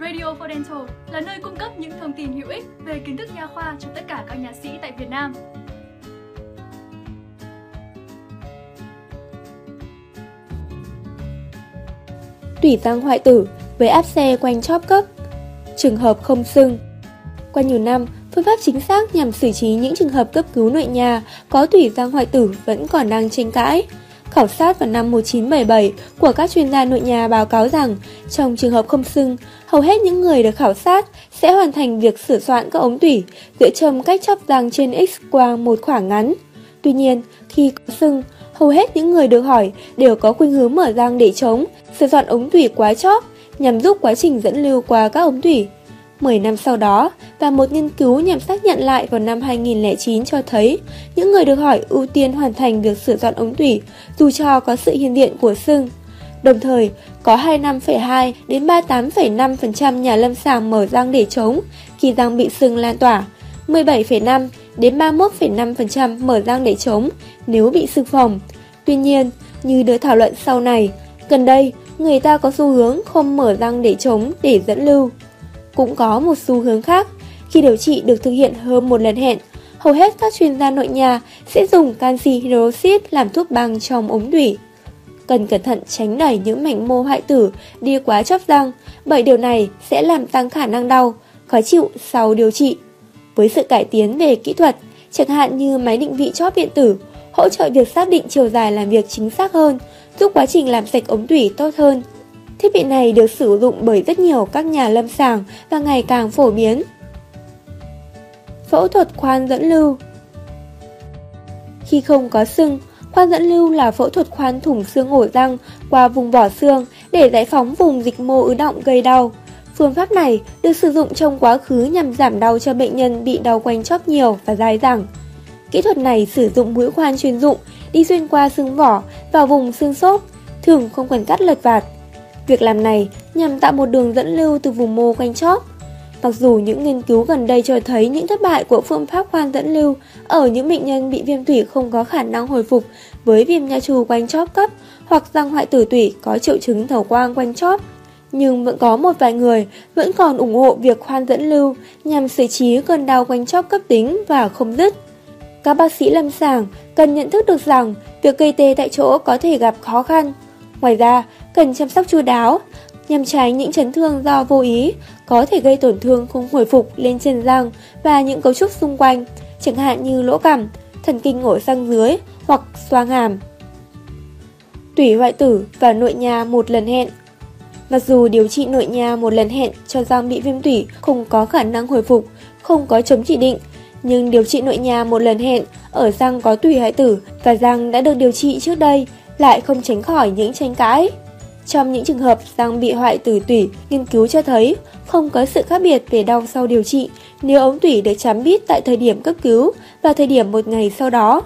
Radio for Dental là nơi cung cấp những thông tin hữu ích về kiến thức nha khoa cho tất cả các nha sĩ tại Việt Nam. Tủy răng hoại tử với áp xe quanh chóp cấp Trường hợp không sưng Qua nhiều năm, phương pháp chính xác nhằm xử trí những trường hợp cấp cứu nội nhà có tủy răng hoại tử vẫn còn đang tranh cãi. Khảo sát vào năm 1977 của các chuyên gia nội nhà báo cáo rằng trong trường hợp không sưng, hầu hết những người được khảo sát sẽ hoàn thành việc sửa soạn các ống tủy dựa trong cách chóc răng trên X-quang một khoảng ngắn. Tuy nhiên, khi có sưng, hầu hết những người được hỏi đều có khuynh hướng mở răng để chống, sửa soạn ống tủy quá chóp nhằm giúp quá trình dẫn lưu qua các ống tủy. 10 năm sau đó, và một nghiên cứu nhằm xác nhận lại vào năm 2009 cho thấy những người được hỏi ưu tiên hoàn thành việc sửa dọn ống tủy dù cho có sự hiện diện của sưng. Đồng thời, có 25,2 đến 38,5% nhà lâm sàng mở răng để chống khi răng bị sưng lan tỏa, 17,5 đến 31,5% mở răng để chống nếu bị sưng phồng. Tuy nhiên, như được thảo luận sau này, gần đây người ta có xu hướng không mở răng để chống để dẫn lưu. Cũng có một xu hướng khác, khi điều trị được thực hiện hơn một lần hẹn, hầu hết các chuyên gia nội nhà sẽ dùng canxi hydroxit làm thuốc băng trong ống thủy. Cần cẩn thận tránh đẩy những mảnh mô hoại tử đi quá chóp răng, bởi điều này sẽ làm tăng khả năng đau, khó chịu sau điều trị. Với sự cải tiến về kỹ thuật, chẳng hạn như máy định vị chóp điện tử, hỗ trợ việc xác định chiều dài làm việc chính xác hơn, giúp quá trình làm sạch ống thủy tốt hơn. Thiết bị này được sử dụng bởi rất nhiều các nhà lâm sàng và ngày càng phổ biến. Phẫu thuật khoan dẫn lưu Khi không có sưng, khoan dẫn lưu là phẫu thuật khoan thủng xương ổ răng qua vùng vỏ xương để giải phóng vùng dịch mô ứ động gây đau. Phương pháp này được sử dụng trong quá khứ nhằm giảm đau cho bệnh nhân bị đau quanh chóp nhiều và dai dẳng. Kỹ thuật này sử dụng mũi khoan chuyên dụng đi xuyên qua xương vỏ vào vùng xương xốp, thường không cần cắt lật vạt. Việc làm này nhằm tạo một đường dẫn lưu từ vùng mô quanh chóp. Mặc dù những nghiên cứu gần đây cho thấy những thất bại của phương pháp khoan dẫn lưu ở những bệnh nhân bị viêm tủy không có khả năng hồi phục với viêm nha trù quanh chóp cấp hoặc răng hoại tử tủy có triệu chứng thầu quang quanh chóp, nhưng vẫn có một vài người vẫn còn ủng hộ việc khoan dẫn lưu nhằm xử trí cơn đau quanh chóp cấp tính và không dứt. Các bác sĩ lâm sàng cần nhận thức được rằng việc gây tê tại chỗ có thể gặp khó khăn. Ngoài ra, cần chăm sóc chu đáo nhằm tránh những chấn thương do vô ý có thể gây tổn thương không hồi phục lên trên răng và những cấu trúc xung quanh, chẳng hạn như lỗ cằm, thần kinh ổ răng dưới hoặc xoang hàm. Tủy hoại tử và nội nhà một lần hẹn Mặc dù điều trị nội nhà một lần hẹn cho răng bị viêm tủy không có khả năng hồi phục, không có chống chỉ định, nhưng điều trị nội nhà một lần hẹn ở răng có tủy hoại tử và răng đã được điều trị trước đây lại không tránh khỏi những tranh cãi. Trong những trường hợp răng bị hoại tử tủy, nghiên cứu cho thấy không có sự khác biệt về đau sau điều trị nếu ống tủy được chám bít tại thời điểm cấp cứu và thời điểm một ngày sau đó.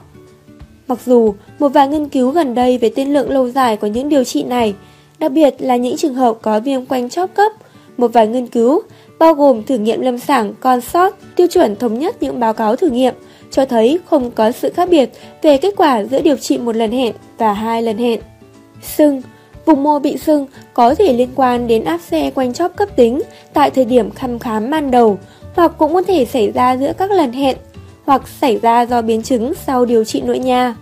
Mặc dù một vài nghiên cứu gần đây về tiên lượng lâu dài của những điều trị này, đặc biệt là những trường hợp có viêm quanh chóp cấp, một vài nghiên cứu bao gồm thử nghiệm lâm sàng CONSORT, tiêu chuẩn thống nhất những báo cáo thử nghiệm, cho thấy không có sự khác biệt về kết quả giữa điều trị một lần hẹn và hai lần hẹn. Sưng Vùng mô bị sưng có thể liên quan đến áp xe quanh chóp cấp tính tại thời điểm thăm khám ban đầu hoặc cũng có thể xảy ra giữa các lần hẹn hoặc xảy ra do biến chứng sau điều trị nội nha.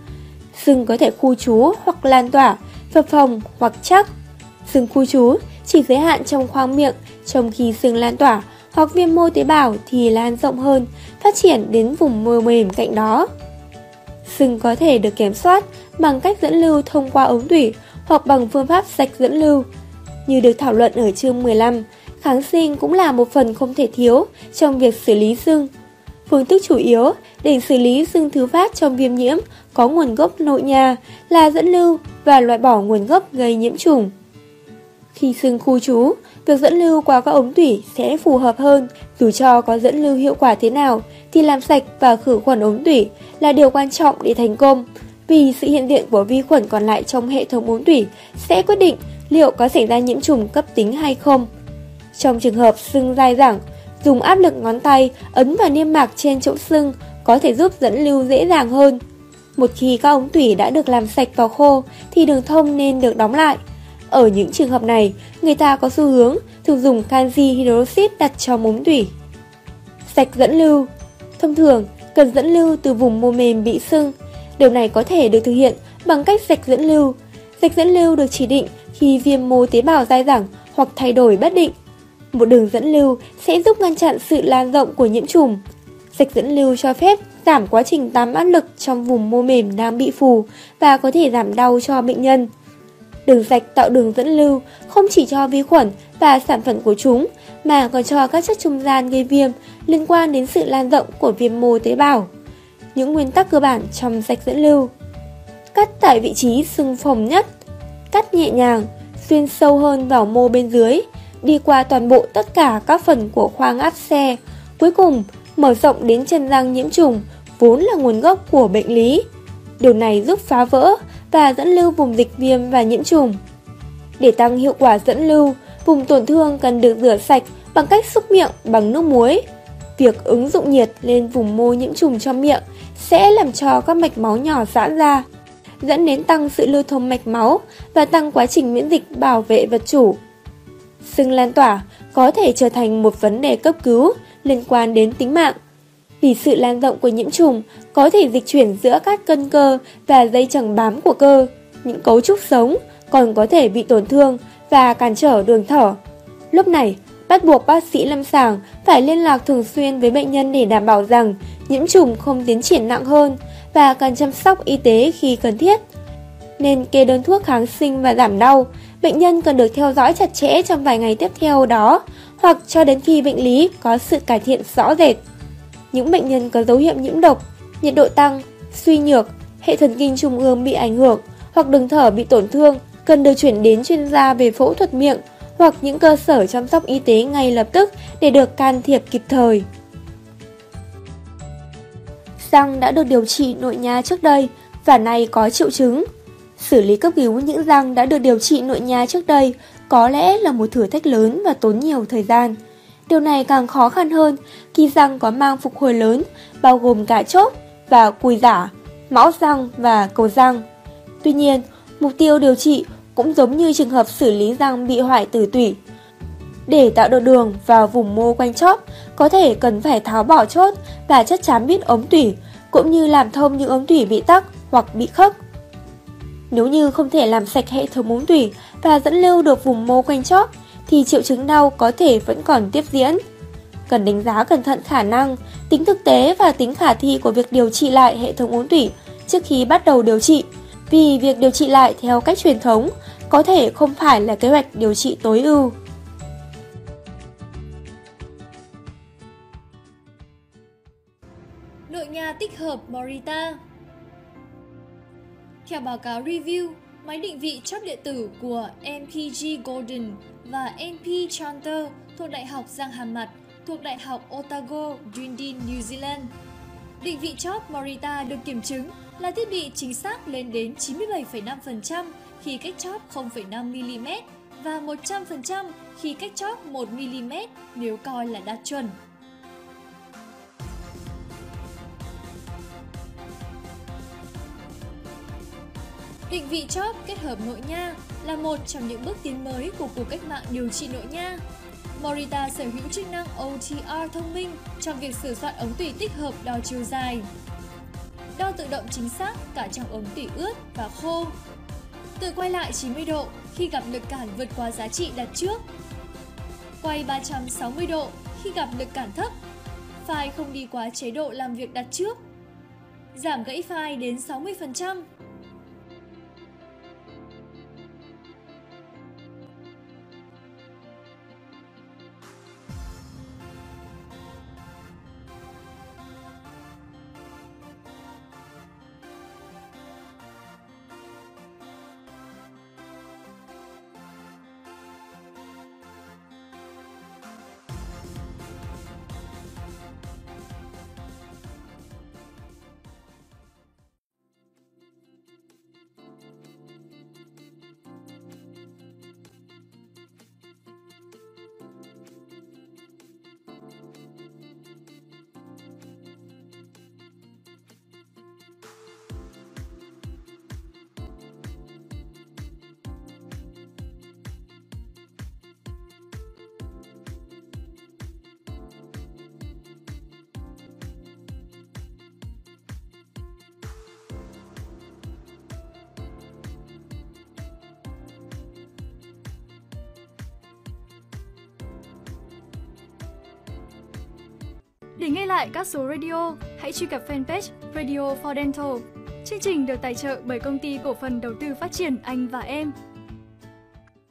Sưng có thể khu trú hoặc lan tỏa, phập phồng hoặc chắc. Sưng khu trú chỉ giới hạn trong khoang miệng, trong khi sưng lan tỏa hoặc viêm mô tế bào thì lan rộng hơn, phát triển đến vùng mô mềm cạnh đó. Sưng có thể được kiểm soát bằng cách dẫn lưu thông qua ống tủy hoặc bằng phương pháp sạch dẫn lưu. Như được thảo luận ở chương 15, kháng sinh cũng là một phần không thể thiếu trong việc xử lý sưng. Phương thức chủ yếu để xử lý sưng thứ phát trong viêm nhiễm có nguồn gốc nội nhà là dẫn lưu và loại bỏ nguồn gốc gây nhiễm trùng. Khi sưng khu trú, việc dẫn lưu qua các ống tủy sẽ phù hợp hơn. Dù cho có dẫn lưu hiệu quả thế nào, thì làm sạch và khử khuẩn ống tủy là điều quan trọng để thành công vì sự hiện diện của vi khuẩn còn lại trong hệ thống ống tủy sẽ quyết định liệu có xảy ra nhiễm trùng cấp tính hay không. Trong trường hợp sưng dai dẳng, dùng áp lực ngón tay ấn vào niêm mạc trên chỗ sưng có thể giúp dẫn lưu dễ dàng hơn. Một khi các ống tủy đã được làm sạch và khô thì đường thông nên được đóng lại. Ở những trường hợp này, người ta có xu hướng thường dùng canxi hydroxit đặt cho mống tủy. Sạch dẫn lưu Thông thường, cần dẫn lưu từ vùng mô mềm bị sưng. Điều này có thể được thực hiện bằng cách sạch dẫn lưu. Sạch dẫn lưu được chỉ định khi viêm mô tế bào dai dẳng hoặc thay đổi bất định. Một đường dẫn lưu sẽ giúp ngăn chặn sự lan rộng của nhiễm trùng. Sạch dẫn lưu cho phép giảm quá trình tám áp lực trong vùng mô mềm đang bị phù và có thể giảm đau cho bệnh nhân. Đường sạch tạo đường dẫn lưu không chỉ cho vi khuẩn và sản phẩm của chúng, mà còn cho các chất trung gian gây viêm liên quan đến sự lan rộng của viêm mô tế bào. Những nguyên tắc cơ bản trong sạch dẫn lưu Cắt tại vị trí sưng phồng nhất Cắt nhẹ nhàng, xuyên sâu hơn vào mô bên dưới Đi qua toàn bộ tất cả các phần của khoang áp xe Cuối cùng, mở rộng đến chân răng nhiễm trùng vốn là nguồn gốc của bệnh lý. Điều này giúp phá vỡ và dẫn lưu vùng dịch viêm và nhiễm trùng. Để tăng hiệu quả dẫn lưu, vùng tổn thương cần được rửa sạch bằng cách xúc miệng bằng nước muối. Việc ứng dụng nhiệt lên vùng mô nhiễm trùng trong miệng sẽ làm cho các mạch máu nhỏ giãn ra, dẫn đến tăng sự lưu thông mạch máu và tăng quá trình miễn dịch bảo vệ vật chủ. Sưng lan tỏa có thể trở thành một vấn đề cấp cứu liên quan đến tính mạng. Vì sự lan rộng của nhiễm trùng có thể dịch chuyển giữa các cân cơ và dây chẳng bám của cơ, những cấu trúc sống còn có thể bị tổn thương và cản trở đường thở. Lúc này, bắt buộc bác sĩ lâm sàng phải liên lạc thường xuyên với bệnh nhân để đảm bảo rằng nhiễm trùng không tiến triển nặng hơn và cần chăm sóc y tế khi cần thiết. Nên kê đơn thuốc kháng sinh và giảm đau, bệnh nhân cần được theo dõi chặt chẽ trong vài ngày tiếp theo đó hoặc cho đến khi bệnh lý có sự cải thiện rõ rệt. Những bệnh nhân có dấu hiệu nhiễm độc, nhiệt độ tăng, suy nhược, hệ thần kinh trung ương bị ảnh hưởng hoặc đường thở bị tổn thương cần được chuyển đến chuyên gia về phẫu thuật miệng hoặc những cơ sở chăm sóc y tế ngay lập tức để được can thiệp kịp thời. Răng đã được điều trị nội nha trước đây và nay có triệu chứng. Xử lý cấp cứu những răng đã được điều trị nội nha trước đây có lẽ là một thử thách lớn và tốn nhiều thời gian. Điều này càng khó khăn hơn khi răng có mang phục hồi lớn, bao gồm cả chốt và cùi giả, mão răng và cầu răng. Tuy nhiên, mục tiêu điều trị cũng giống như trường hợp xử lý răng bị hoại tử tủy. Để tạo được đường vào vùng mô quanh chóp, có thể cần phải tháo bỏ chốt và chất chám bít ống tủy, cũng như làm thông những ống tủy bị tắc hoặc bị khớp. Nếu như không thể làm sạch hệ thống ống tủy và dẫn lưu được vùng mô quanh chóp, thì triệu chứng đau có thể vẫn còn tiếp diễn. Cần đánh giá cẩn thận khả năng, tính thực tế và tính khả thi của việc điều trị lại hệ thống uống tủy trước khi bắt đầu điều trị, vì việc điều trị lại theo cách truyền thống có thể không phải là kế hoạch điều trị tối ưu. Nội nhà tích hợp Morita Theo báo cáo review, máy định vị chóp điện tử của MPG Golden và MP Chanter thuộc Đại học Giang Hàm Mặt thuộc Đại học Otago, Dunedin, New Zealand. Định vị chóp Morita được kiểm chứng là thiết bị chính xác lên đến 97,5% khi cách chóp 0,5mm và 100% khi cách chóp 1mm nếu coi là đạt chuẩn. Định vị chóp kết hợp nội nha là một trong những bước tiến mới của cuộc cách mạng điều trị nội nha. Morita sở hữu chức năng OTR thông minh trong việc sửa soạn ống tủy tích hợp đo chiều dài. Đo tự động chính xác cả trong ống tủy ướt và khô. Tự quay lại 90 độ khi gặp lực cản vượt qua giá trị đặt trước. Quay 360 độ khi gặp lực cản thấp. File không đi quá chế độ làm việc đặt trước. Giảm gãy file đến 60%. Để nghe lại các số radio, hãy truy cập fanpage Radio for Dental. Chương trình được tài trợ bởi công ty cổ phần đầu tư phát triển Anh và Em.